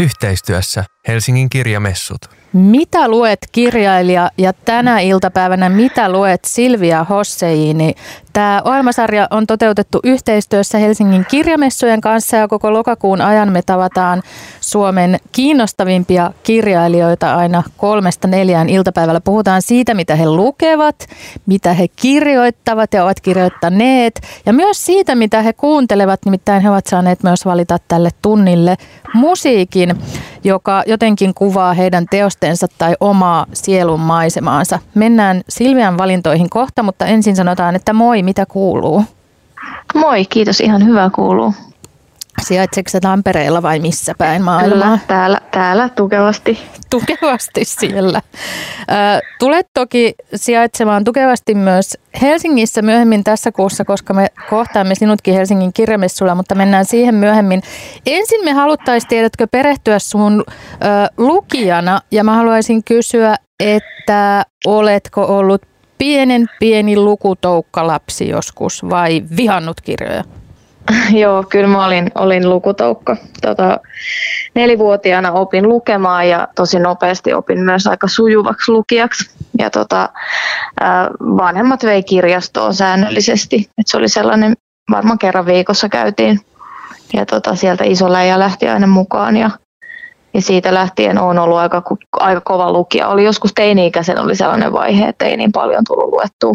Yhteistyössä Helsingin kirjamessut. Mitä luet kirjailija ja tänä iltapäivänä mitä luet Silvia Hosseini? Tämä ohjelmasarja on toteutettu yhteistyössä Helsingin kirjamessujen kanssa ja koko lokakuun ajan me tavataan Suomen kiinnostavimpia kirjailijoita aina kolmesta neljään iltapäivällä. Puhutaan siitä, mitä he lukevat, mitä he kirjoittavat ja ovat kirjoittaneet ja myös siitä, mitä he kuuntelevat. Nimittäin he ovat saaneet myös valita tälle tunnille musiikin, joka jotenkin kuvaa heidän teostensa tai omaa sielun maisemaansa. Mennään Silvian valintoihin kohta, mutta ensin sanotaan, että moi, mitä kuuluu? Moi, kiitos, ihan hyvä kuuluu. Sijaitseeko se Tampereella vai missä päin maailmaa? Kyllä, täällä, täällä tukevasti. Tukevasti siellä. Tulet toki sijaitsemaan tukevasti myös Helsingissä myöhemmin tässä kuussa, koska me kohtaamme sinutkin Helsingin kirjamessulla, mutta mennään siihen myöhemmin. Ensin me haluttaisiin, tiedätkö, perehtyä sun ö, lukijana ja mä haluaisin kysyä, että oletko ollut pienen pieni lukutoukkalapsi joskus vai vihannut kirjoja? Joo, kyllä mä olin, olin lukutoukka. Tota, nelivuotiaana opin lukemaan ja tosi nopeasti opin myös aika sujuvaksi lukijaksi. Ja tota, vanhemmat vei kirjastoon säännöllisesti. Et se oli sellainen, varmaan kerran viikossa käytiin. Ja tota, sieltä iso läjä lähti aina mukaan ja, ja siitä lähtien on ollut aika, aika kova lukija. Oli joskus teini-ikäisen oli sellainen vaihe, että ei niin paljon tullut luettua,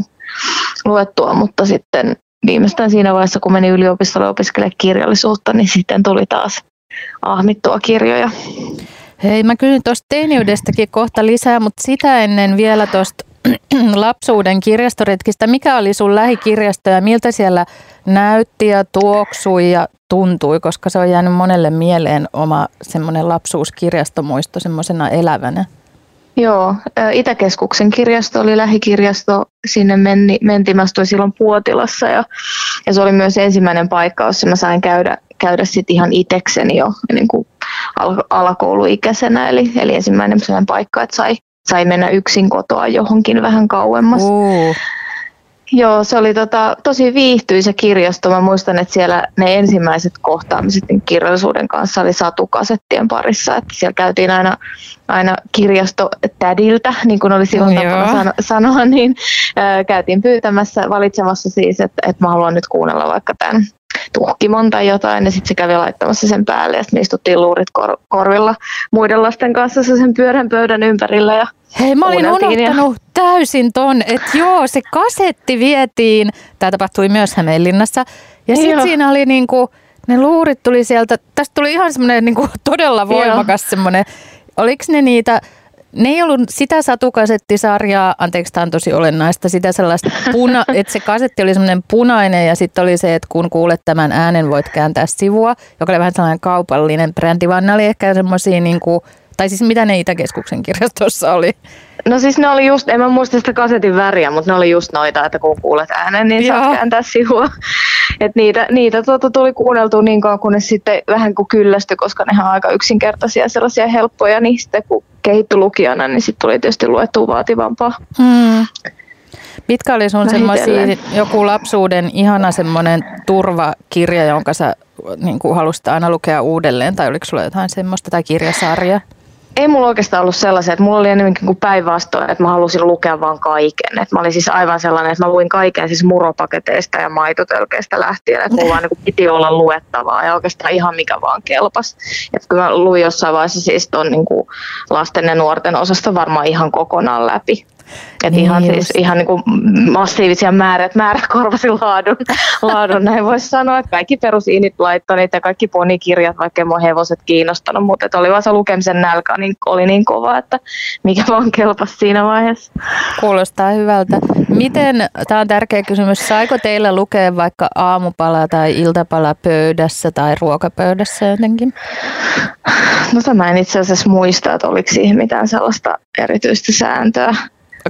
luettua mutta sitten viimeistään siinä vaiheessa, kun meni yliopistolle opiskelemaan kirjallisuutta, niin sitten tuli taas ahmittua kirjoja. Hei, mä kysyn tuosta teiniydestäkin kohta lisää, mutta sitä ennen vielä tuosta lapsuuden kirjastoretkistä. Mikä oli sun lähikirjasto ja miltä siellä näytti ja tuoksui ja tuntui, koska se on jäänyt monelle mieleen oma semmoinen lapsuuskirjastomuisto semmoisena elävänä? Joo, Itäkeskuksen kirjasto oli lähikirjasto, sinne meni, mentiin, silloin Puotilassa ja, ja se oli myös ensimmäinen paikka, jossa mä sain käydä, käydä sit ihan itekseni jo niin kuin al- alakouluikäisenä, eli, eli ensimmäinen sellainen paikka, että sai, sai mennä yksin kotoa johonkin vähän kauemmas. Uh. Joo, se oli tota, tosi viihtyisä kirjasto. Mä muistan, että siellä ne ensimmäiset kohtaamiset niin kirjallisuuden kanssa oli satukasettien parissa. Että siellä käytiin aina, aina kirjastotädiltä, niin kuin oli silloin tapana sano, sanoa, niin ää, käytiin pyytämässä, valitsemassa siis, että, että mä haluan nyt kuunnella vaikka tämän tuhkimon tai jotain, ja sitten se kävi laittamassa sen päälle, ja sitten me istuttiin luurit kor- korvilla muiden lasten kanssa sen pyörän pöydän ympärillä, ja Hei, mä olin unohtanut ja... täysin ton, että joo, se kasetti vietiin, tämä tapahtui myös Hämeenlinnassa, ja sitten siinä oli niinku, ne luurit tuli sieltä, tästä tuli ihan semmoinen niinku todella voimakas semmoinen, oliko ne niitä, ne ei ollut sitä satukasettisarjaa, anteeksi tämä on tosi olennaista, sitä sellaista, puna, että se kasetti oli semmoinen punainen ja sitten oli se, että kun kuulet tämän äänen, voit kääntää sivua, joka oli vähän sellainen kaupallinen brändi, vaan ne oli ehkä semmoisia niin kuin, tai siis mitä ne Itäkeskuksen kirjastossa oli? No siis ne oli just, en mä muista sitä kasetin väriä, mutta ne oli just noita, että kun kuulet äänen, niin Joo. saat kääntää sivua. Et niitä niitä tuota, tuli kuunneltua niin kauan, kunnes sitten vähän kuin kyllästyi, koska ne on aika yksinkertaisia, sellaisia helppoja, niin sitten kun kehittyi lukijana, niin sitten tuli tietysti luettua vaativampaa. Hmm. Mitkä oli sun semmoisia, joku lapsuuden ihana semmoinen turvakirja, jonka sä niin halusit aina lukea uudelleen, tai oliko sulla jotain semmoista, tai kirjasarja? Ei mulla oikeastaan ollut sellaisia, että mulla oli enemmänkin kuin päinvastoin, että mä halusin lukea vaan kaiken. Että mä olin siis aivan sellainen, että mä luin kaiken siis muropaketeista ja maitotölkeistä lähtien, että mulla niin piti olla luettavaa ja oikeastaan ihan mikä vaan kelpas. Että kun mä luin jossain vaiheessa siis ton niin kuin lasten ja nuorten osasta varmaan ihan kokonaan läpi. Et niin ihan, siis, ihan niin kuin massiivisia määrät, määrät korvasi laadun, laadun näin voisi sanoa. Että kaikki perusiinit laittanit ja kaikki ponikirjat, vaikka mua hevoset kiinnostanut, mutta että oli vaan se lukemisen nälkä niin oli niin kova, että mikä vaan kelpasi siinä vaiheessa. Kuulostaa hyvältä. Miten, tämä on tärkeä kysymys, saiko teillä lukea vaikka aamupala tai iltapala pöydässä tai ruokapöydässä jotenkin? No tämä en itse asiassa muista, että oliko siihen mitään sellaista erityistä sääntöä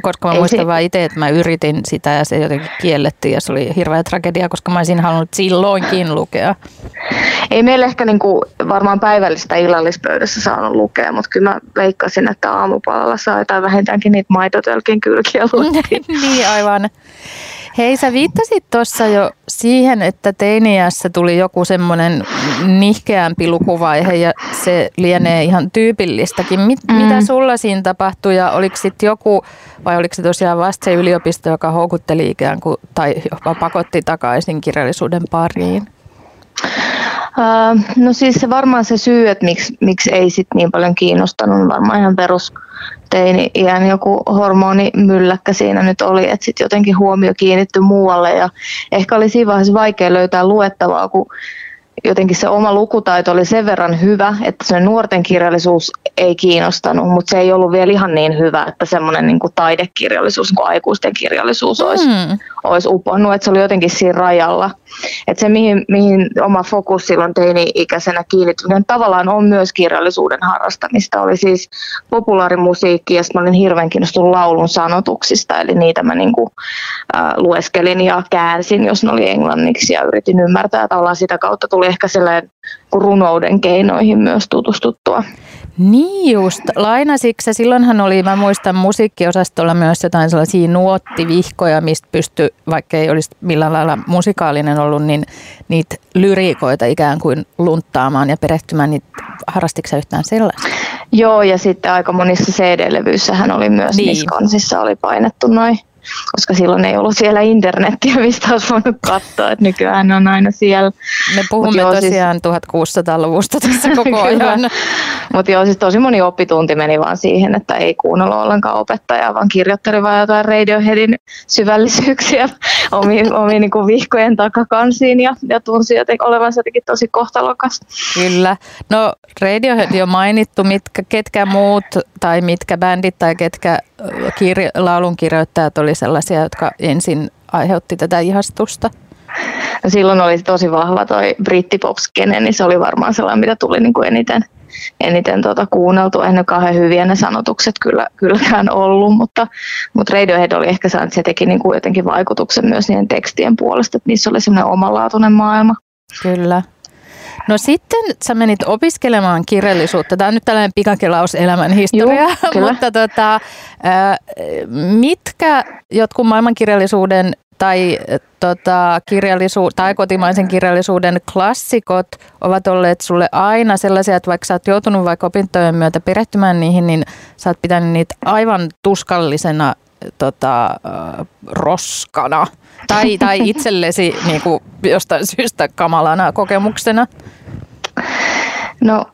koska mä Ei muistan se... vaan itse, että mä yritin sitä ja se jotenkin kiellettiin ja se oli hirveä tragedia, koska mä olisin halunnut silloinkin lukea. Ei meillä ehkä niinku varmaan päivällistä illallispöydässä saanut lukea, mutta kyllä mä veikkasin, että aamupalalla saa jotain vähintäänkin niitä maitotölkin kylkiä niin aivan. Hei, sä viittasit tuossa jo siihen, että teiniässä tuli joku semmoinen nihkeämpi lukuvaihe ja se lienee ihan tyypillistäkin. Mit, mm. Mitä sulla siinä tapahtui ja oliko sitten joku, vai oliko se tosiaan vasta se yliopisto, joka houkutteli ikään kuin, tai jopa pakotti takaisin kirjallisuuden pariin? No siis se varmaan se syy, että miksi, miksi ei sit niin paljon kiinnostanut, varmaan ihan perus teini-iän joku hormonimylläkkä siinä nyt oli, että sitten jotenkin huomio kiinnittyi muualle ja ehkä oli siinä vaiheessa vaikea löytää luettavaa, kun jotenkin se oma lukutaito oli sen verran hyvä, että se nuorten kirjallisuus ei kiinnostanut, mutta se ei ollut vielä ihan niin hyvä, että semmoinen niin taidekirjallisuus, kuin aikuisten kirjallisuus olisi, mm. Olisi uponnut, että se oli jotenkin siinä rajalla. Että se, mihin, mihin oma fokus silloin teini-ikäisenä kiinnittyminen tavallaan on myös kirjallisuuden harrastamista. Oli siis populaarimusiikki ja mä olin hirveän kiinnostunut laulun sanotuksista, eli niitä mä niin kuin, äh, lueskelin ja käänsin, jos ne oli englanniksi ja yritin ymmärtää, että sitä kautta tuli ehkä sellainen runouden keinoihin myös tutustuttua. Niin just, lainasitko silloinhan oli, mä muistan musiikkiosastolla myös jotain sellaisia nuottivihkoja, mistä pystyi, vaikka ei olisi millään lailla musikaalinen ollut, niin niitä lyriikoita ikään kuin lunttaamaan ja perehtymään, niin harrastitko yhtään sellaista? Joo, ja sitten aika monissa CD-levyissähän oli myös, niin. Niskansissa oli painettu noin koska silloin ei ollut siellä internettiä, mistä olisi voinut katsoa, että nykyään on aina siellä. Me puhumme joo, siis- tosiaan siis... 1600-luvusta tässä koko ajan. Mutta joo, siis tosi moni oppitunti meni vaan siihen, että ei kuunnellut ollenkaan opettajaa, vaan kirjoitteli vaan jotain Radioheadin syvällisyyksiä omiin, omiin niin kuin vihkojen takakansiin ja, ja tunsi jotenkin olevansa jotenkin tosi kohtalokas. Kyllä. No Radiohead jo mainittu, mitkä, ketkä muut tai mitkä bändit tai ketkä kirja, laulunkirjoittajat oli sellaisia, jotka ensin aiheutti tätä ihastusta? No silloin oli tosi vahva toi brittipop-skene, niin se oli varmaan sellainen, mitä tuli niin kuin eniten, eniten tuota kuunneltu. Eihän ne kauhean hyviä ne sanotukset kyllä, kylläkään ollut, mutta, mutta Radiohead oli ehkä että se teki niin kuin jotenkin vaikutuksen myös niiden tekstien puolesta, että niissä oli semmoinen omanlaatuinen maailma. Kyllä. No sitten sä menit opiskelemaan kirjallisuutta. Tämä on nyt tällainen pikakelaus elämän historia, Juu, mutta tota, mitkä jotkut maailmankirjallisuuden tai, tota, kirjallisu- tai kotimaisen kirjallisuuden klassikot ovat olleet sulle aina sellaisia, että vaikka sä oot joutunut vaikka opintojen myötä perehtymään niihin, niin sä oot pitänyt niitä aivan tuskallisena tota, roskana tai, tai itsellesi niin kuin jostain syystä kamalana kokemuksena? No,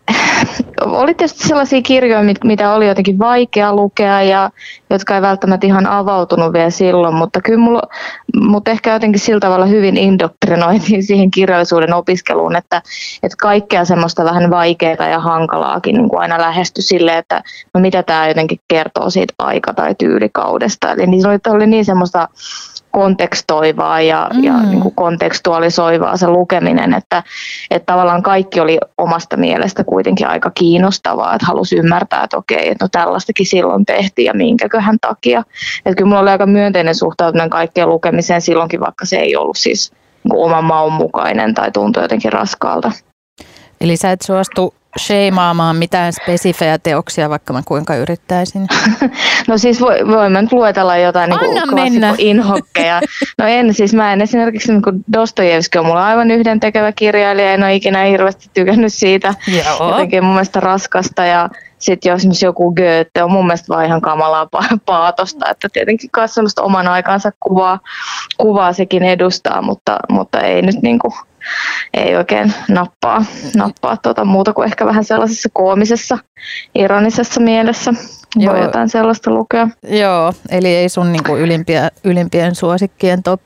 oli tietysti sellaisia kirjoja, mitä oli jotenkin vaikea lukea ja jotka ei välttämättä ihan avautunut vielä silloin, mutta kyllä mulla, mut ehkä jotenkin sillä tavalla hyvin indoktrinoitiin siihen kirjallisuuden opiskeluun, että, että kaikkea semmoista vähän vaikeaa ja hankalaakin niin kuin aina lähesty silleen, että no mitä tämä jotenkin kertoo siitä aika- tai tyylikaudesta. Eli niin oli, oli niin semmoista kontekstoivaa ja, mm. ja niin kuin kontekstualisoivaa se lukeminen, että, että tavallaan kaikki oli omasta mielestä kuitenkin aika kiinnostavaa, että halusi ymmärtää, että okei, että no tällaistakin silloin tehtiin ja minkäköhän takia. Että kyllä mulla oli aika myönteinen suhtautuminen kaikkeen lukemiseen silloinkin, vaikka se ei ollut siis niin oman maun mukainen tai tuntui jotenkin raskaalta. Eli sä et suostu sheimaamaan mitään spesifejä teoksia, vaikka mä kuinka yrittäisin? No siis voi, voin nyt luetella jotain niin inhokkeja. No en, siis mä en esimerkiksi niin Dostojevski on mulla aivan yhden tekevä kirjailija, en ole ikinä hirveästi tykännyt siitä. Joo. Jotenkin mun mielestä raskasta ja sitten jos esimerkiksi joku Goethe on mun mielestä vaan ihan kamalaa paatosta, että tietenkin myös oman aikansa kuvaa, kuvaa sekin edustaa, mutta, mutta ei nyt niin kuin, ei oikein nappaa, nappaa tuota muuta kuin ehkä vähän sellaisessa koomisessa, ironisessa mielessä. Joo. Voi jotain sellaista lukea. Joo, eli ei sun niin kuin ylimpiä, ylimpien suosikkien top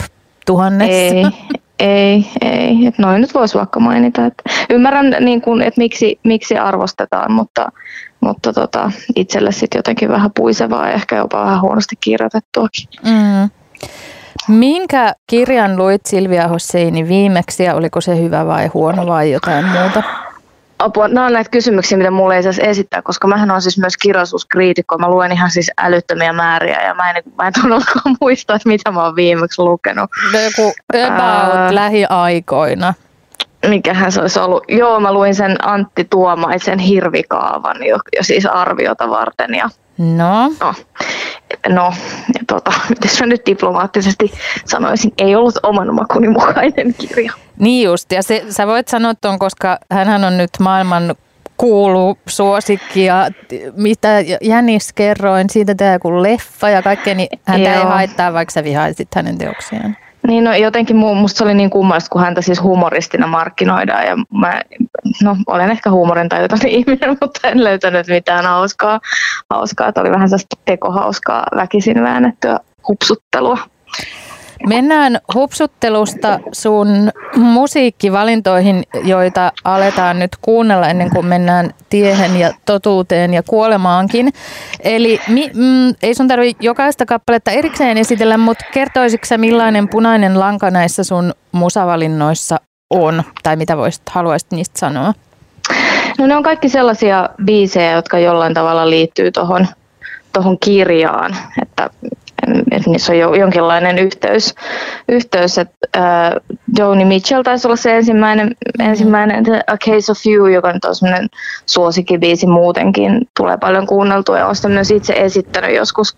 tuhannessa. Ei, ei, ei. Et noin nyt voisi vaikka mainita. Et ymmärrän, niin kun, että miksi, miksi arvostetaan, mutta, mutta tota, itselle sitten jotenkin vähän puisevaa ja ehkä jopa vähän huonosti kirjoitettuakin. Mm. Minkä kirjan luit Silvia Hosseini viimeksi ja oliko se hyvä vai huono vai jotain muuta? Apua, nämä on näitä kysymyksiä, mitä mulle ei saisi esittää, koska mähän on siis myös kirjallisuuskriitikko. Mä luen ihan siis älyttömiä määriä ja mä en, mä en todellakaan muista, että mitä mä oon viimeksi lukenut. No joku about Ää... lähiaikoina. Mikähän se olisi ollut? Joo, mä luin sen Antti Tuomaisen hirvikaavan jo, jo siis arviota varten. Ja, no? no no, tota, miten mä nyt diplomaattisesti sanoisin, ei ollut oman makuni mukainen kirja. Niin just, ja se, sä voit sanoa tuon, koska hän on nyt maailman kuulu suosikki ja mitä Jänis kerroin, siitä tämä joku leffa ja kaikkea, niin häntä Joo. ei haittaa, vaikka sä vihaisit hänen teoksiaan. Niin no jotenkin musta se oli niin kummallista, kun häntä siis humoristina markkinoidaan ja mä, no olen ehkä huumorin tajuton ihminen, mutta en löytänyt mitään hauskaa. hauskaa. Oli vähän sellaista tekohauskaa väkisin väännettyä hupsuttelua. Mennään hupsuttelusta sun musiikkivalintoihin, joita aletaan nyt kuunnella ennen kuin mennään tiehen ja totuuteen ja kuolemaankin. Eli mi, mm, ei sun tarvi jokaista kappaletta erikseen esitellä, mutta kertoisitko sä millainen punainen lanka näissä sun musavalinnoissa on? Tai mitä voisit, haluaisit niistä sanoa? No ne on kaikki sellaisia biisejä, jotka jollain tavalla liittyy tuohon tohon kirjaan. Että että niissä on jo, jonkinlainen yhteys. yhteys että, äh, Joni Mitchell taisi olla se ensimmäinen, mm. ensimmäinen A Case of You, joka nyt on semmoinen suosikkibiisi muutenkin, tulee paljon kuunneltua ja olen sitä myös itse esittänyt joskus.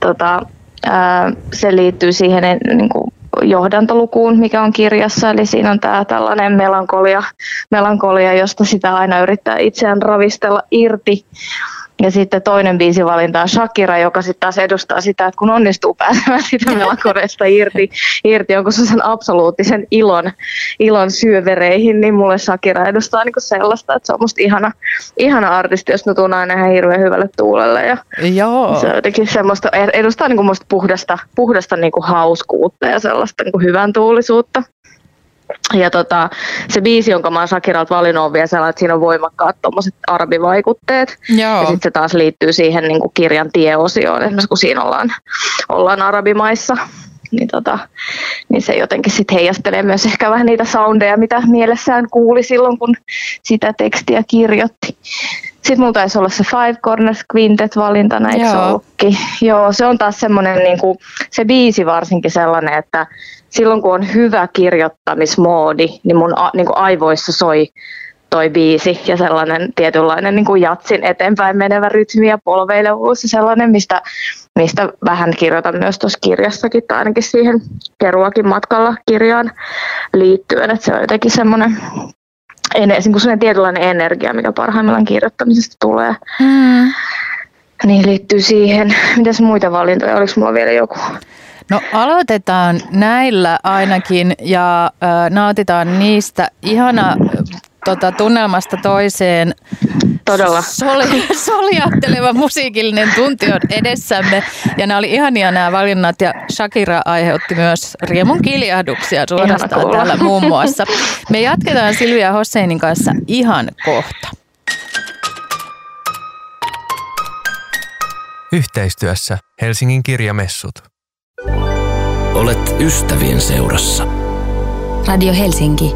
Tota, äh, se liittyy siihen niin kuin, johdantolukuun, mikä on kirjassa, eli siinä on tämä tällainen melankolia, melankolia, josta sitä aina yrittää itseään ravistella irti. Ja sitten toinen biisivalinta on Shakira, joka sitten taas edustaa sitä, että kun onnistuu pääsemään sitä melankoreista irti, irti jonkun sen absoluuttisen ilon, ilon syövereihin, niin mulle Shakira edustaa niinku sellaista, että se on musta ihana, ihana artisti, jos mä tuun aina ihan hirveän hyvälle tuulelle. Ja Joo. Se on jotenkin semmoista, edustaa niinku musta puhdasta, puhdasta niinku hauskuutta ja sellaista niinku hyvän tuulisuutta. Ja tota, se biisi, jonka mä oon Shakiralta valinnut, on vielä sellainen, että siinä on voimakkaat tuommoiset arabivaikutteet. Joo. Ja sitten se taas liittyy siihen niin kuin kirjan tieosioon, esimerkiksi kun siinä ollaan, ollaan arabimaissa. Niin, tota, niin se jotenkin sitten heijastelee myös ehkä vähän niitä soundeja, mitä mielessään kuuli silloin, kun sitä tekstiä kirjoitti. Sitten mulla taisi olla se Five Corners Quintet-valintana, eikö Joo. Se Joo, se on taas semmoinen, niin kuin, se biisi varsinkin sellainen, että silloin kun on hyvä kirjoittamismoodi, niin mun a, niin kuin aivoissa soi toi biisi ja sellainen tietynlainen niin kuin jatsin eteenpäin menevä rytmi ja polveilevuus ja sellainen, mistä, mistä vähän kirjoitan myös tuossa kirjassakin tai ainakin siihen keruakin matkalla kirjaan liittyen, että se on jotenkin semmoinen. Niin tietynlainen energia, mikä parhaimmillaan kirjoittamisesta tulee. Mm. Niin liittyy siihen. Mitäs muita valintoja? Oliko mulla vielä joku? No aloitetaan näillä ainakin ja äh, nautitaan niistä. Ihana tota, tunnelmasta toiseen. Todella. Soli, soljahteleva musiikillinen tunti on edessämme. Ja nämä oli ihania nämä valinnat ja Shakira aiheutti myös riemun kiljahduksia suorastaan täällä muun muassa. Me jatketaan Silvia Hosseinin kanssa ihan kohta. Yhteistyössä Helsingin kirjamessut. Olet ystävien seurassa. Radio Helsinki.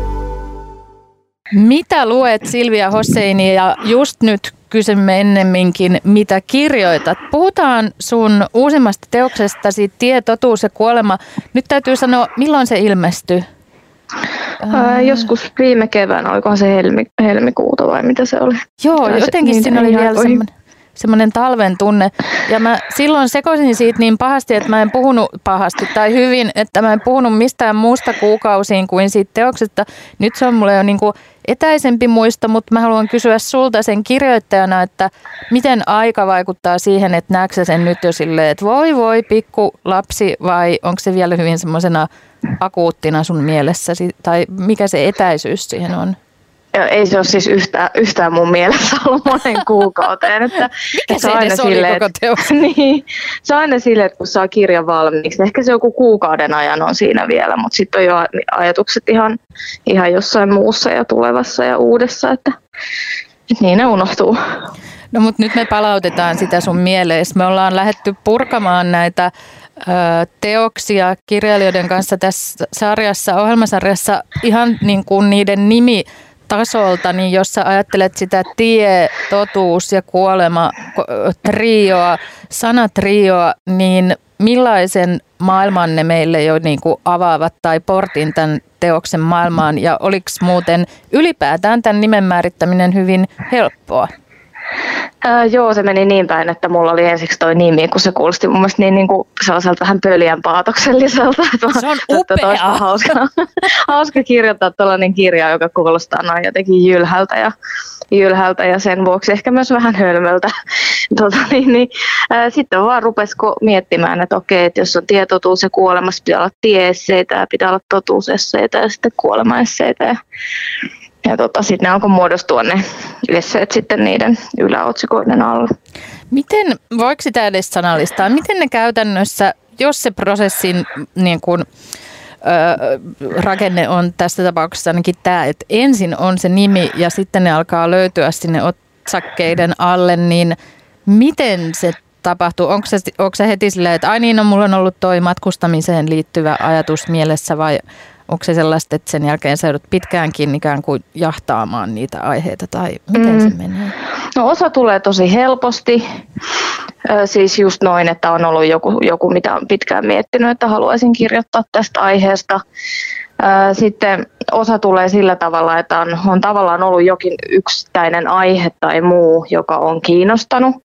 Mitä luet Silvia Hosseini ja just nyt kysymme ennemminkin, mitä kirjoitat. Puhutaan sun uusimmasta teoksestasi Tie, totuus ja kuolema. Nyt täytyy sanoa, milloin se ilmestyi? Ää, joskus viime keväänä, olikohan se helmi, helmikuuta vai mitä se oli? Joo, jotenkin niin, siinä oli vielä semmoinen semmoinen talven tunne. Ja mä silloin sekoisin siitä niin pahasti, että mä en puhunut pahasti tai hyvin, että mä en puhunut mistään muusta kuukausiin kuin siitä teoksesta. Nyt se on mulle jo niin kuin etäisempi muista, mutta mä haluan kysyä sulta sen kirjoittajana, että miten aika vaikuttaa siihen, että näetkö sen nyt jo silleen, että voi voi pikku lapsi vai onko se vielä hyvin semmoisena akuuttina sun mielessäsi tai mikä se etäisyys siihen on? Ei se ole siis yhtään, yhtään mun mielestä ollut monen kuukauteen. Että, Mikä se, aina sille, koko teos? niin, se on aina silleen, että kun saa kirjan valmiiksi, ehkä se joku kuukauden ajan on siinä vielä, mutta sitten on jo ajatukset ihan, ihan jossain muussa ja tulevassa ja uudessa, että, että niin ne unohtuu. No mutta nyt me palautetaan sitä sun mieleen. Me ollaan lähetty purkamaan näitä teoksia kirjailijoiden kanssa tässä sarjassa, ohjelmasarjassa ihan niin kuin niiden nimi tasolta, niin jos sä ajattelet sitä tie, totuus ja kuolema trioa, sanatrioa, niin millaisen maailman ne meille jo niin kuin avaavat tai portin tämän teoksen maailmaan ja oliko muuten ylipäätään tämän nimen määrittäminen hyvin helppoa? Öö, joo, se meni niin päin, että mulla oli ensiksi toi nimi, kun se kuulosti mun mielestä niin, niin kuin sellaiselta vähän pöliän paatokselliselta. Se on upea. hauska, hauska kirjoittaa tällainen kirja, joka kuulostaa noin jotenkin jylhältä ja, jylhältä ja sen vuoksi ehkä myös vähän hölmöltä. Tota, niin, niin, ää, sitten vaan rupesi miettimään, että okei, että jos on tietotuus ja kuolemassa, pitää olla tiesseitä ja pitää olla totuusesseitä ja sitten kuolemaesseitä. Ja ja tota, sitten ne alkoi muodostua ne esseet sitten niiden yläotsikoiden alla. Miten, voiko sitä edes sanallistaa, miten ne käytännössä, jos se prosessin niin kun, ö, rakenne on tässä tapauksessa ainakin tämä, että ensin on se nimi ja sitten ne alkaa löytyä sinne otsakkeiden alle, niin miten se tapahtuu? Onko se, onko se heti silleen, että ai niin, no, mulla on ollut toi matkustamiseen liittyvä ajatus mielessä vai onko se sellaista, että sen jälkeen sä joudut pitkäänkin ikään kuin jahtaamaan niitä aiheita tai miten mm. se menee? No osa tulee tosi helposti, siis just noin, että on ollut joku, joku mitä on pitkään miettinyt, että haluaisin kirjoittaa tästä aiheesta. Sitten osa tulee sillä tavalla, että on, on tavallaan ollut jokin yksittäinen aihe tai muu, joka on kiinnostanut.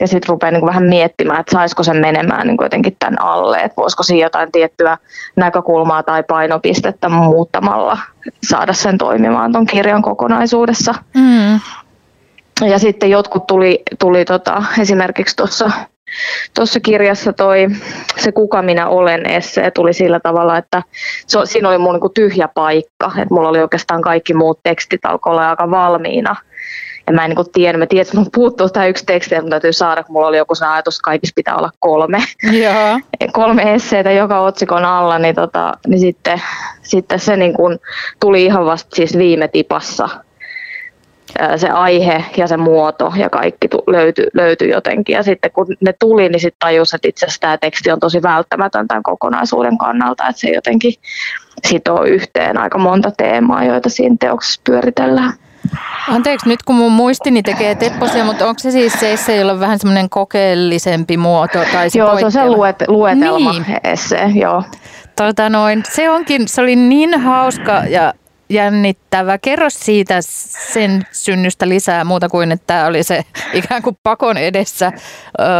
Ja sitten rupeaa niin vähän miettimään, että saisiko sen menemään niin jotenkin tämän alle, että voisiko siinä jotain tiettyä näkökulmaa tai painopistettä muuttamalla saada sen toimimaan tuon kirjan kokonaisuudessa. Mm. Ja sitten jotkut tuli, tuli tota, esimerkiksi tuossa Tuossa kirjassa toi se Kuka minä olen esse tuli sillä tavalla, että se, siinä oli mun niin tyhjä paikka, että mulla oli oikeastaan kaikki muut tekstit alkoi olla aika valmiina. Ja mä en niin tiedä, mä tiedän, että mun puuttuu tämä yksi teksti, että mun täytyy saada, kun mulla oli joku ajatus, että kaikissa pitää olla kolme. Joo. kolme esseitä joka otsikon alla, niin, tota, niin sitten, sitten se niin kuin tuli ihan vasta siis viime tipassa se aihe ja se muoto ja kaikki löytyi, löytyi jotenkin. Ja sitten kun ne tuli, niin sitten tajus, että itse asiassa tämä teksti on tosi välttämätön tämän kokonaisuuden kannalta, että se jotenkin sitoo yhteen aika monta teemaa, joita siinä teoksessa pyöritellään. Anteeksi, nyt kun mun muistini tekee tepposia, mutta onko se siis se esse, jolla on vähän semmoinen kokeellisempi muoto? Tai se joo, se on se luet, luetelma niin. esse, joo. Tota noin, se onkin, se oli niin hauska ja jännittävä. Kerro siitä sen synnystä lisää muuta kuin, että tämä oli se ikään kuin pakon edessä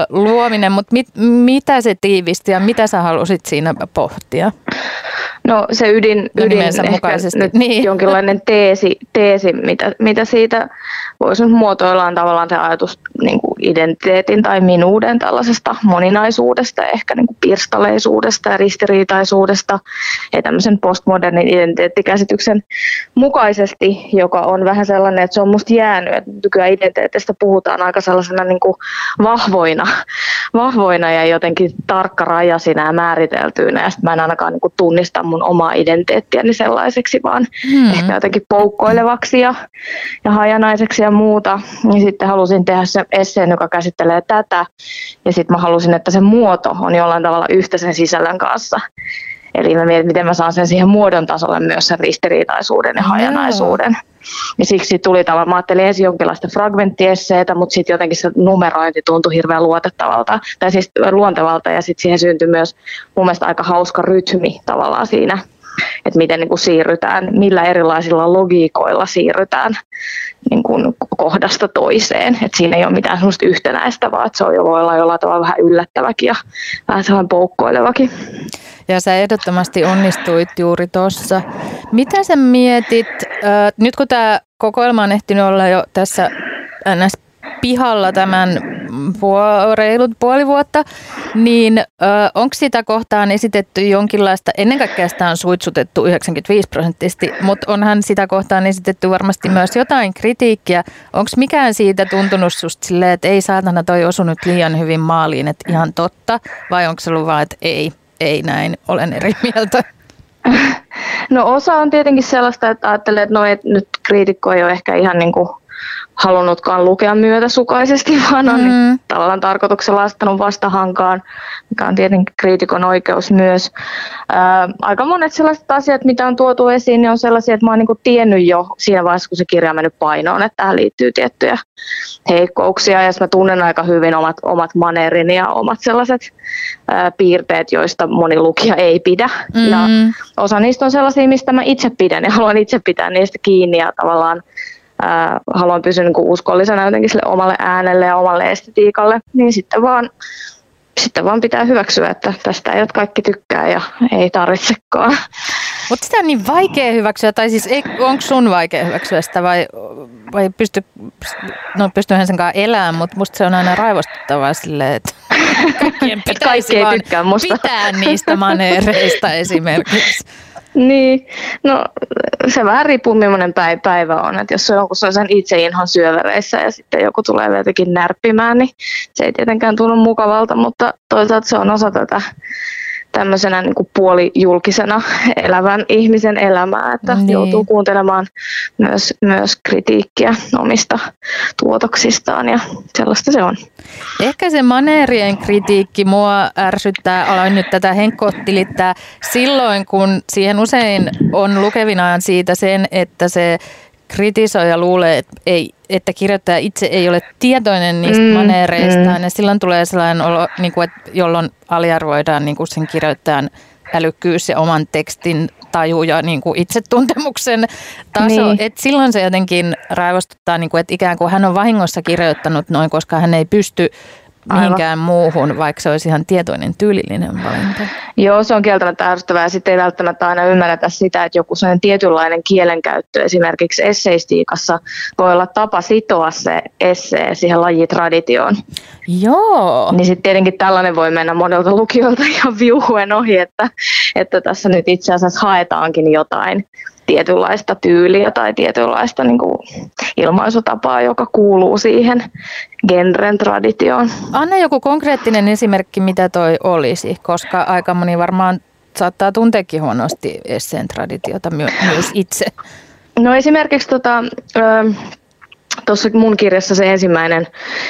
luominen, mutta mit, mitä se tiivisti ja mitä sä halusit siinä pohtia? No se ydin, no, ydin ehkä mukaisesti. nyt niin. jonkinlainen teesi, teesi mitä, mitä siitä voisi nyt muotoilla on tavallaan se ajatus niin kuin identiteetin tai minuuden tällaisesta moninaisuudesta, ehkä niin kuin pirstaleisuudesta ja ristiriitaisuudesta ja tämmöisen postmodernin identiteettikäsityksen mukaisesti, joka on vähän sellainen, että se on musta jäänyt, että nykyään identiteetistä puhutaan aika sellaisena niin kuin vahvoina, vahvoina ja jotenkin tarkkarajaisina ja määriteltyinä ja sitten mä en ainakaan niin kuin tunnista mun omaa identiteettiäni sellaiseksi, vaan hmm. ehkä jotenkin poukkoilevaksi ja, ja hajanaiseksi ja muuta. Ja sitten halusin tehdä se esseen, joka käsittelee tätä. Ja sitten mä halusin, että se muoto on jollain tavalla yhtä sen sisällön kanssa. Eli mä mietin, miten mä saan sen siihen muodon tasolle myös sen ristiriitaisuuden ja hajanaisuuden. Ja siksi tuli tavallaan, mä ajattelin ensin jonkinlaista fragmenttiesseitä, mutta sitten jotenkin se numerointi tuntui hirveän luotettavalta, tai siis luontevalta, ja sitten siihen syntyi myös mun mielestä aika hauska rytmi tavallaan siinä, että miten niin kuin siirrytään, millä erilaisilla logiikoilla siirrytään niin kuin kohdasta toiseen. Et siinä ei ole mitään sellaista yhtenäistä, vaan se on jo voi olla jollain tavalla vähän yllättäväkin ja vähän sellainen poukkoilevakin. Ja sä ehdottomasti onnistuit juuri tuossa. Mitä sä mietit, äh, nyt kun tämä kokoelma on ehtinyt olla jo tässä ns pihalla tämän puol- reilut puoli vuotta, niin ö, onko sitä kohtaan esitetty jonkinlaista, ennen kaikkea sitä on suitsutettu 95 prosenttisesti, mutta onhan sitä kohtaan esitetty varmasti myös jotain kritiikkiä. Onko mikään siitä tuntunut susta silleen, että ei saatana toi osunut liian hyvin maaliin, että ihan totta, vai onko se ollut vaan, että ei, ei näin, olen eri mieltä? No osa on tietenkin sellaista, että ajattelee, että no, et nyt kriitikko ei ole ehkä ihan niin kuin halunnutkaan lukea myötäsukaisesti, vaan on mm. tavallaan tarkoituksella asettanut vastahankaan, mikä on tietenkin kriitikon oikeus myös. Ää, aika monet sellaiset asiat, mitä on tuotu esiin, niin on sellaisia, että mä oon niin tiennyt jo siinä vaiheessa, kun se kirja on mennyt painoon, että tähän liittyy tiettyjä heikkouksia, ja mä tunnen aika hyvin omat, omat maneerini ja omat sellaiset ää, piirteet, joista moni lukija ei pidä. Mm. Ja osa niistä on sellaisia, mistä mä itse pidän, ja haluan itse pitää niistä kiinni, ja tavallaan ää, haluan pysyä niin uskollisena jotenkin sille omalle äänelle ja omalle estetiikalle, niin sitten vaan sitten vaan pitää hyväksyä, että tästä ei kaikki tykkää ja ei tarvitsekaan. Mutta sitä on niin vaikea hyväksyä, tai siis onko sun vaikea hyväksyä sitä vai, vai pysty, no pystyhän sen kanssa elämään, mutta musta se on aina raivostuttavaa silleen, että kaikkien pitäisi Kaikki ei tykkää musta. pitää niistä maneereista esimerkiksi. Niin, no se vähän riippuu millainen päivä on, että jos se on, kun se on sen itse syövereissä ja sitten joku tulee jotenkin närppimään, niin se ei tietenkään tunnu mukavalta, mutta toisaalta se on osa tätä tämmöisenä niin kuin puolijulkisena elävän ihmisen elämää, että niin. joutuu kuuntelemaan myös, myös kritiikkiä omista tuotoksistaan ja sellaista se on. Ehkä se maneerien kritiikki mua ärsyttää, aloin nyt tätä henkkottilittää silloin, kun siihen usein on lukevinaan siitä sen, että se kritisoija luulee, että, ei, että kirjoittaja itse ei ole tietoinen niistä mm, maneereistaan mm. ja silloin tulee sellainen olo, niin kuin, että jolloin aliarvoidaan niin kuin sen kirjoittajan älykkyys ja oman tekstin taju ja niin kuin itsetuntemuksen taso. Niin. Et silloin se jotenkin raivostuttaa, niin kuin, että ikään kuin hän on vahingossa kirjoittanut noin, koska hän ei pysty mihinkään Aivan. muuhun, vaikka se olisi ihan tietoinen tyylillinen valinta. Joo, se on kieltämättä ärsyttävää. Sitten ei välttämättä aina ymmärretä sitä, että joku sellainen tietynlainen kielenkäyttö esimerkiksi esseistiikassa voi olla tapa sitoa se essee siihen lajitraditioon. Joo. Niin sitten tietenkin tällainen voi mennä monelta lukijoilta ihan viuhuen ohi, että, että tässä nyt itse asiassa haetaankin jotain tietynlaista tyyliä tai tietynlaista niin kuin ilmaisutapaa, joka kuuluu siihen genren traditioon. Anna joku konkreettinen esimerkki, mitä toi olisi, koska aika moni varmaan saattaa tunteekin huonosti esseen traditiota my- myös itse. No esimerkiksi tota, tuossa mun kirjassa se ensimmäinen,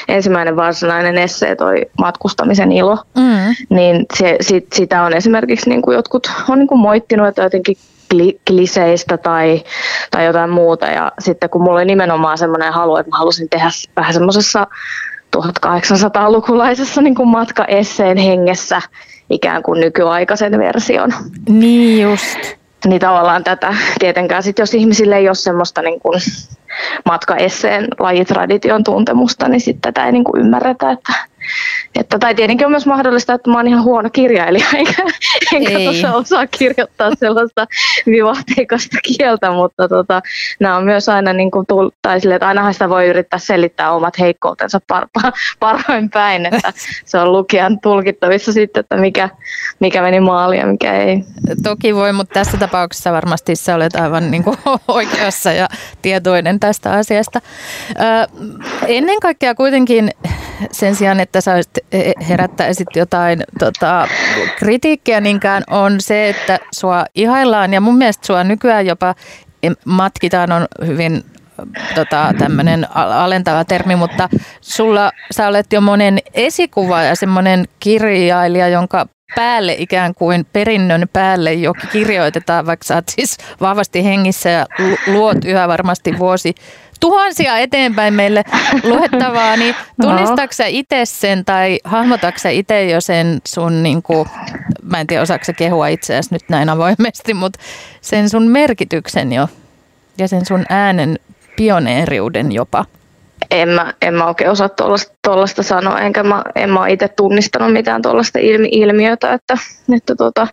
ensimmäinen varsinainen essee, toi matkustamisen ilo, mm. niin se, sit, sitä on esimerkiksi niin kuin jotkut on niin kuin moittinut, että jotenkin kliseistä tai, tai jotain muuta. Ja sitten kun mulla oli nimenomaan semmoinen halu, että mä halusin tehdä vähän semmoisessa 1800-lukulaisessa niin kuin matka-esseen hengessä ikään kuin nykyaikaisen version. Niin just. Niin tavallaan tätä tietenkään sit jos ihmisille ei ole semmoista niin kuin matka-esseen lajitradition tuntemusta, niin sitten tätä ei niin kuin ymmärretä, että että, tai tietenkin on myös mahdollista, että mä oon ihan huono kirjailija, enkä, enkä tuossa osaa kirjoittaa sellaista vivahteikasta kieltä, mutta tota, nämä on myös aina niin kuin tull, tai sille, että ainahan sitä voi yrittää selittää omat heikkoutensa par, par, parhain päin, että se on lukijan tulkittavissa sitten, että mikä, mikä meni maaliin ja mikä ei. Toki voi, mutta tässä tapauksessa varmasti sä olet aivan niin kuin oikeassa ja tietoinen tästä asiasta. Ö, ennen kaikkea kuitenkin sen sijaan, että sä herättäisit jotain tota, kritiikkiä niinkään, on se, että sua ihaillaan. Ja mun mielestä sua nykyään jopa matkitaan on hyvin tota, tämmöinen alentava termi, mutta sulla, sä olet jo monen esikuva ja semmoinen kirjailija, jonka päälle ikään kuin perinnön päälle jo kirjoitetaan, vaikka sä oot siis vahvasti hengissä ja luot yhä varmasti vuosi tuhansia eteenpäin meille luettavaa, niin tunnistatko itse sen tai hahmotatko itse jo sen sun, niin kuin, mä en tiedä osaako kehua itseäsi nyt näin avoimesti, mutta sen sun merkityksen jo ja sen sun äänen pioneeriuden jopa? En mä, en mä oikein osaa tuollaista sanoa, enkä mä, en mä itse tunnistanut mitään tuollaista ilmi, ilmiötä, että, että tota,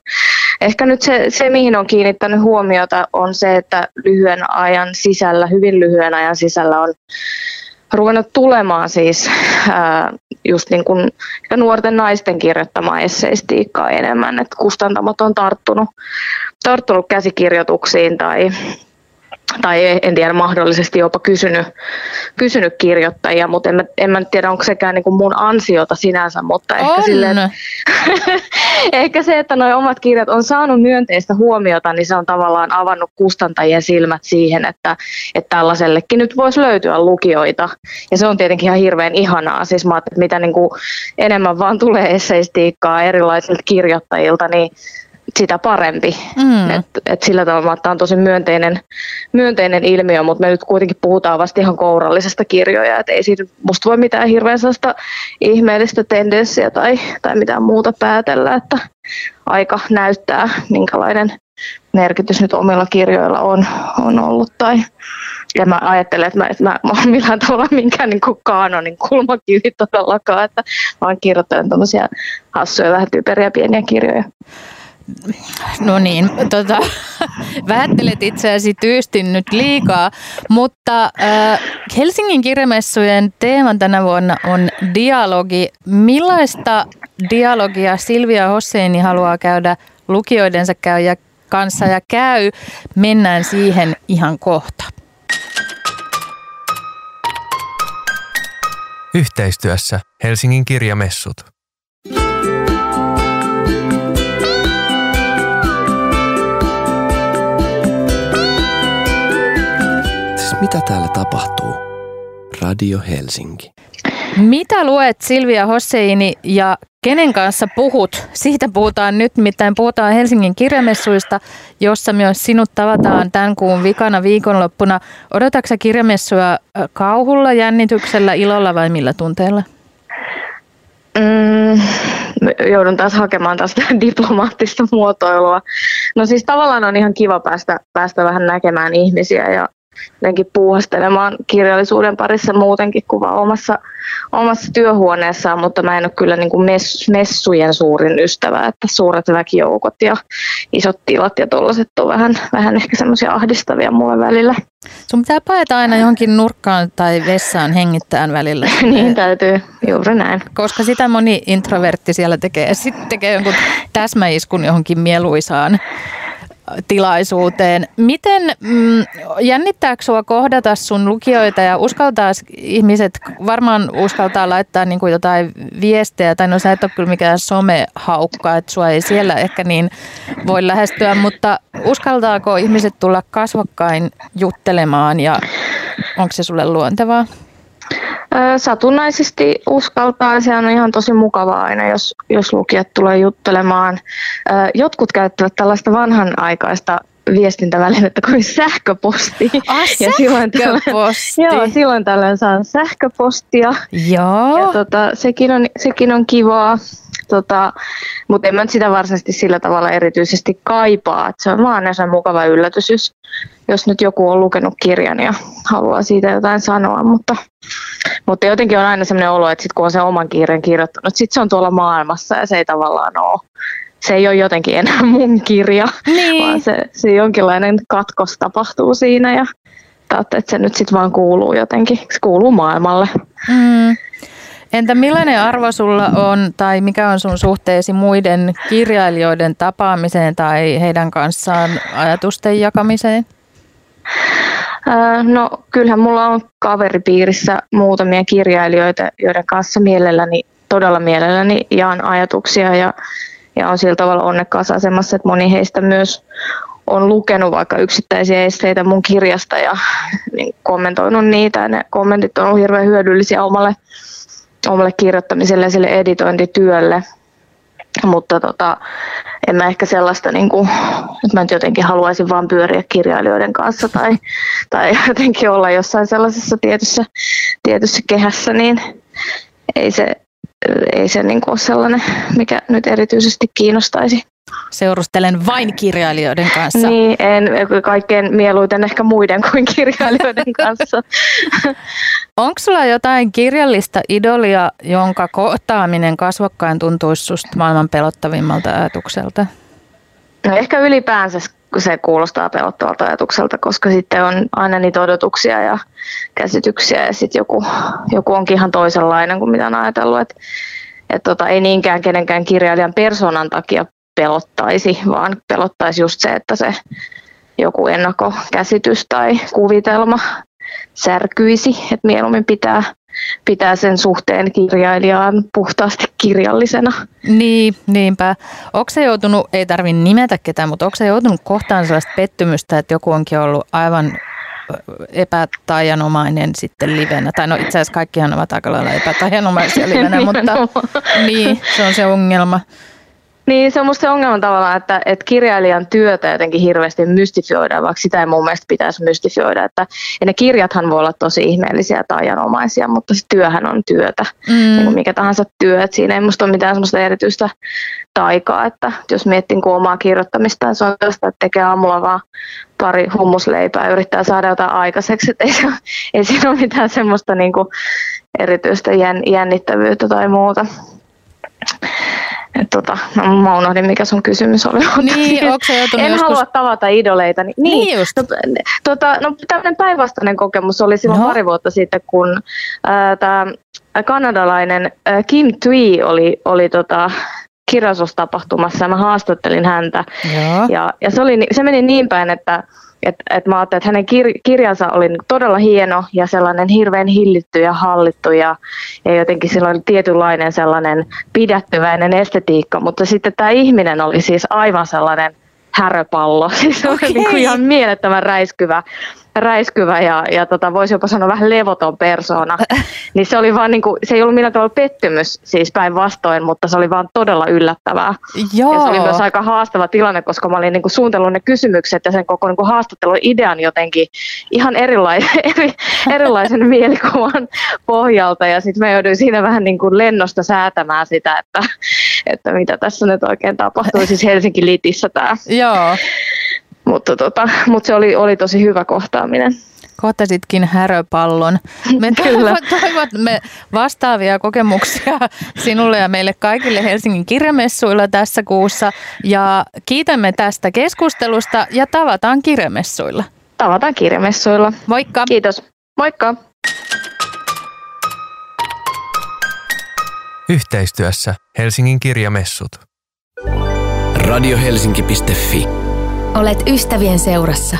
Ehkä nyt se, se, mihin on kiinnittänyt huomiota, on se, että lyhyen ajan sisällä, hyvin lyhyen ajan sisällä on ruvennut tulemaan siis ää, just niin kuin nuorten naisten kirjoittamaa esseistiikkaa enemmän, että kustantamot on tarttunut, tarttunut käsikirjoituksiin tai tai en tiedä, mahdollisesti jopa kysynyt, kysynyt kirjoittajia, mutta en mä, en mä tiedä, onko sekään niin kuin mun ansiota sinänsä, mutta on. ehkä, silleen, ehkä se, että nuo omat kirjat on saanut myönteistä huomiota, niin se on tavallaan avannut kustantajien silmät siihen, että, että tällaisellekin nyt voisi löytyä lukijoita. Ja se on tietenkin ihan hirveän ihanaa, siis mä että mitä niin kuin enemmän vaan tulee esseistiikkaa erilaisilta kirjoittajilta, niin sitä parempi. Mm. Et, et sillä tavalla tämä on tosi myönteinen, myönteinen ilmiö, mutta me nyt kuitenkin puhutaan vasta ihan kourallisesta kirjoja, että ei siitä musta voi mitään hirveän sellaista ihmeellistä tendenssiä tai, tai mitään muuta päätellä, että aika näyttää, minkälainen merkitys nyt omilla kirjoilla on, on ollut tai ja mä ajattelen, että mä, että mä, mä oon millään tavalla minkään niin kuin kaanonin kulmakivi todellakaan, että mä oon kirjoittanut tämmöisiä hassuja, vähän typeriä pieniä kirjoja. No niin, tota, vähättelet itseäsi tyystin nyt liikaa, mutta äh, Helsingin kirjamessujen teeman tänä vuonna on dialogi. Millaista dialogia Silvia Hosseini haluaa käydä lukijoidensa käyjä kanssa ja käy? Mennään siihen ihan kohta. Yhteistyössä Helsingin kirjamessut. Mitä täällä tapahtuu? Radio Helsinki. Mitä luet Silvia Hosseini ja kenen kanssa puhut? Siitä puhutaan nyt, mitään puhutaan Helsingin kirjamessuista, jossa myös sinut tavataan tämän kuun vikana viikonloppuna. Odotatko kirjamessua kauhulla, jännityksellä, ilolla vai millä tunteella? Mm, joudun taas hakemaan tästä diplomaattista muotoilua. No siis tavallaan on ihan kiva päästä, päästä vähän näkemään ihmisiä ja jotenkin puuhastelemaan kirjallisuuden parissa muutenkin kuin vaan omassa, omassa työhuoneessaan, mutta mä en ole kyllä niin kuin mess, messujen suurin ystävä, että suuret väkijoukot ja isot tilat ja tollaset on vähän, vähän ehkä semmoisia ahdistavia mulle välillä. Sun pitää paeta aina johonkin nurkkaan tai vessaan hengittään välillä. niin täytyy, juuri näin. Koska sitä moni introvertti siellä tekee. Sitten tekee jonkun täsmäiskun johonkin mieluisaan tilaisuuteen. Miten mm, jännittääkö sinua kohdata sun lukijoita ja uskaltaa ihmiset, varmaan uskaltaa laittaa niin kuin jotain viestejä, tai no sä et ole kyllä mikään somehaukka, että sua ei siellä ehkä niin voi lähestyä, mutta uskaltaako ihmiset tulla kasvokkain juttelemaan ja onko se sulle luontevaa? Satunnaisesti uskaltaa, se on ihan tosi mukavaa aina, jos, jos lukijat tulee juttelemaan. Jotkut käyttävät tällaista vanhanaikaista viestintävälinettä kuin sähköposti. Ah, ja silloin sähköposti. Tällöin, joo, silloin tällöin saan sähköpostia. Joo. Ja tota, sekin, on, sekin on kivaa. Tota, mutta en mä sitä varsinaisesti sillä tavalla erityisesti kaipaa. Et se on vaan se mukava yllätys, jos, jos nyt joku on lukenut kirjan ja haluaa siitä jotain sanoa. Mutta, mutta jotenkin on aina sellainen olo, että sit kun on se oman kirjan kirjoittanut, sitten se on tuolla maailmassa ja se ei tavallaan ole se ei ole jotenkin enää mun kirja, niin. vaan se, se jonkinlainen katkos tapahtuu siinä ja että se nyt sitten vaan kuuluu jotenkin, se kuuluu maailmalle. Mm. Entä millainen arvo sulla on tai mikä on sun suhteesi muiden kirjailijoiden tapaamiseen tai heidän kanssaan ajatusten jakamiseen? No kyllähän mulla on kaveripiirissä muutamia kirjailijoita, joiden kanssa mielelläni, todella mielelläni jaan ajatuksia ja, ja on sillä tavalla onnekkaassa asemassa, että moni heistä myös on lukenut vaikka yksittäisiä esteitä mun kirjasta ja niin kommentoinut niitä ne kommentit on ollut hirveän hyödyllisiä omalle omalle kirjoittamiselle ja sille editointityölle. Mutta tota, en mä ehkä sellaista, niin kuin, että mä nyt jotenkin haluaisin vaan pyöriä kirjailijoiden kanssa tai, tai jotenkin olla jossain sellaisessa tietyssä, tietyssä kehässä, niin ei se, ei se niin kuin ole sellainen, mikä nyt erityisesti kiinnostaisi. Seurustelen vain kirjailijoiden kanssa. Niin, en kaikkein mieluiten ehkä muiden kuin kirjailijoiden kanssa. Onko sulla jotain kirjallista idolia, jonka kohtaaminen kasvokkain tuntuisi susta maailman pelottavimmalta ajatukselta? No ehkä ylipäänsä se kuulostaa pelottavalta ajatukselta, koska sitten on aina niitä odotuksia ja käsityksiä ja sitten joku, joku onkin ihan toisenlainen kuin mitä on ajatellut. Et, et tota, ei niinkään kenenkään kirjailijan persoonan takia pelottaisi, vaan pelottaisi just se, että se joku ennakkokäsitys tai kuvitelma särkyisi, että mieluummin pitää, pitää sen suhteen kirjailijaan puhtaasti kirjallisena. Niin, niinpä. Onko se joutunut, ei tarvitse nimetä ketään, mutta onko se joutunut kohtaan sellaista pettymystä, että joku onkin ollut aivan epätajanomainen sitten livenä. Tai no itse asiassa kaikkihan ovat aika lailla epätajanomaisia livenä, mutta niin, se on se ongelma. Niin, se on musta se ongelma tavallaan, että, että kirjailijan työtä jotenkin hirveästi mystifioidaan, vaikka sitä ei mun mielestä pitäisi mystifioida. Että, ja ne kirjathan voi olla tosi ihmeellisiä tai ajanomaisia, mutta se työhän on työtä, mm. niin kuin mikä tahansa työ. Että siinä ei musta ole mitään semmoista erityistä taikaa, että jos miettii omaa kirjoittamista, se on tästä, että tekee aamulla vaan pari hummusleipää ja yrittää saada jotain aikaiseksi. Että ei, se, ei siinä ole mitään semmoista niin kuin erityistä jännittävyyttä tai muuta. Et tota, no, mä unohdin, mikä sun kysymys oli. Niin, en joskus... halua tavata idoleita. Niin, niin just. No, tota, no, tämmöinen päinvastainen kokemus oli silloin no. pari vuotta sitten, kun äh, tämä kanadalainen äh, Kim Tui oli, oli tota, kirjallisuustapahtumassa ja mä haastattelin häntä. Ja, ja se, oli, se meni niin päin, että et, et mä ajattelin, että hänen kir- kirjansa oli todella hieno ja sellainen hirveän hillitty ja hallittu ja, ja jotenkin sillä oli tietynlainen sellainen pidättyväinen estetiikka, mutta sitten tämä ihminen oli siis aivan sellainen häröpallo, siis okay. niin kuin ihan mielettömän räiskyvä räiskyvä ja, ja tota, voisi jopa sanoa vähän levoton persona. niin se, oli vaan, niin kuin, se ei ollut millään tavalla pettymys siis päinvastoin, mutta se oli vaan todella yllättävää. Joo. Ja se oli myös aika haastava tilanne, koska mä olin niin kuin suunnitellut ne kysymykset ja sen koko niin kuin haastattelun idean jotenkin ihan erilaisen, eri, erilaisen mielikuvan pohjalta. Ja sitten mä jouduin siinä vähän niin kuin lennosta säätämään sitä, että, että mitä tässä nyt oikein tapahtui. Siis Helsinki Litissä tämä. Joo. Mutta, tota, mutta se oli, oli tosi hyvä kohtaaminen. Kohtasitkin häröpallon. Me toivomme vastaavia kokemuksia sinulle ja meille kaikille Helsingin kirjamessuilla tässä kuussa. Ja kiitämme tästä keskustelusta ja tavataan kirjamessuilla. Tavataan kirjamessuilla. Moikka. Kiitos. Moikka. Yhteistyössä Helsingin kirjamessut. Radiohelsinki.fi Olet ystävien seurassa.